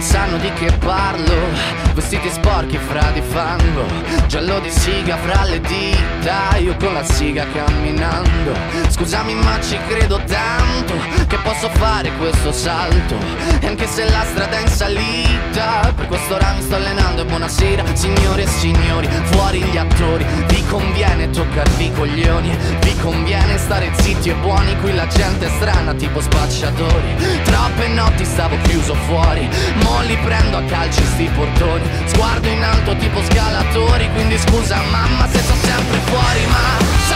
sanno di che parlo. Vestiti sporchi fra di fango. Giallo di siga fra le dita. Io con la siga camminando. Scusami ma ci credo tanto Che posso fare questo salto. E anche se la strada è in salita Per quest'ora mi sto allenando. E buonasera Signore e signori, fuori gli attori coglioni. Vi conviene stare zitti e buoni Qui la gente è strana tipo spacciatori. Troppe notti stavo chiuso fuori Mo li prendo a calci sti portoni. Sguardo in alto tipo scalatori Quindi scusa mamma se sono sempre fuori Ma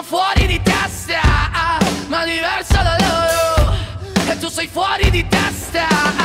sono fuori di testa, ma diversa da loro. E tu sei fuori di testa,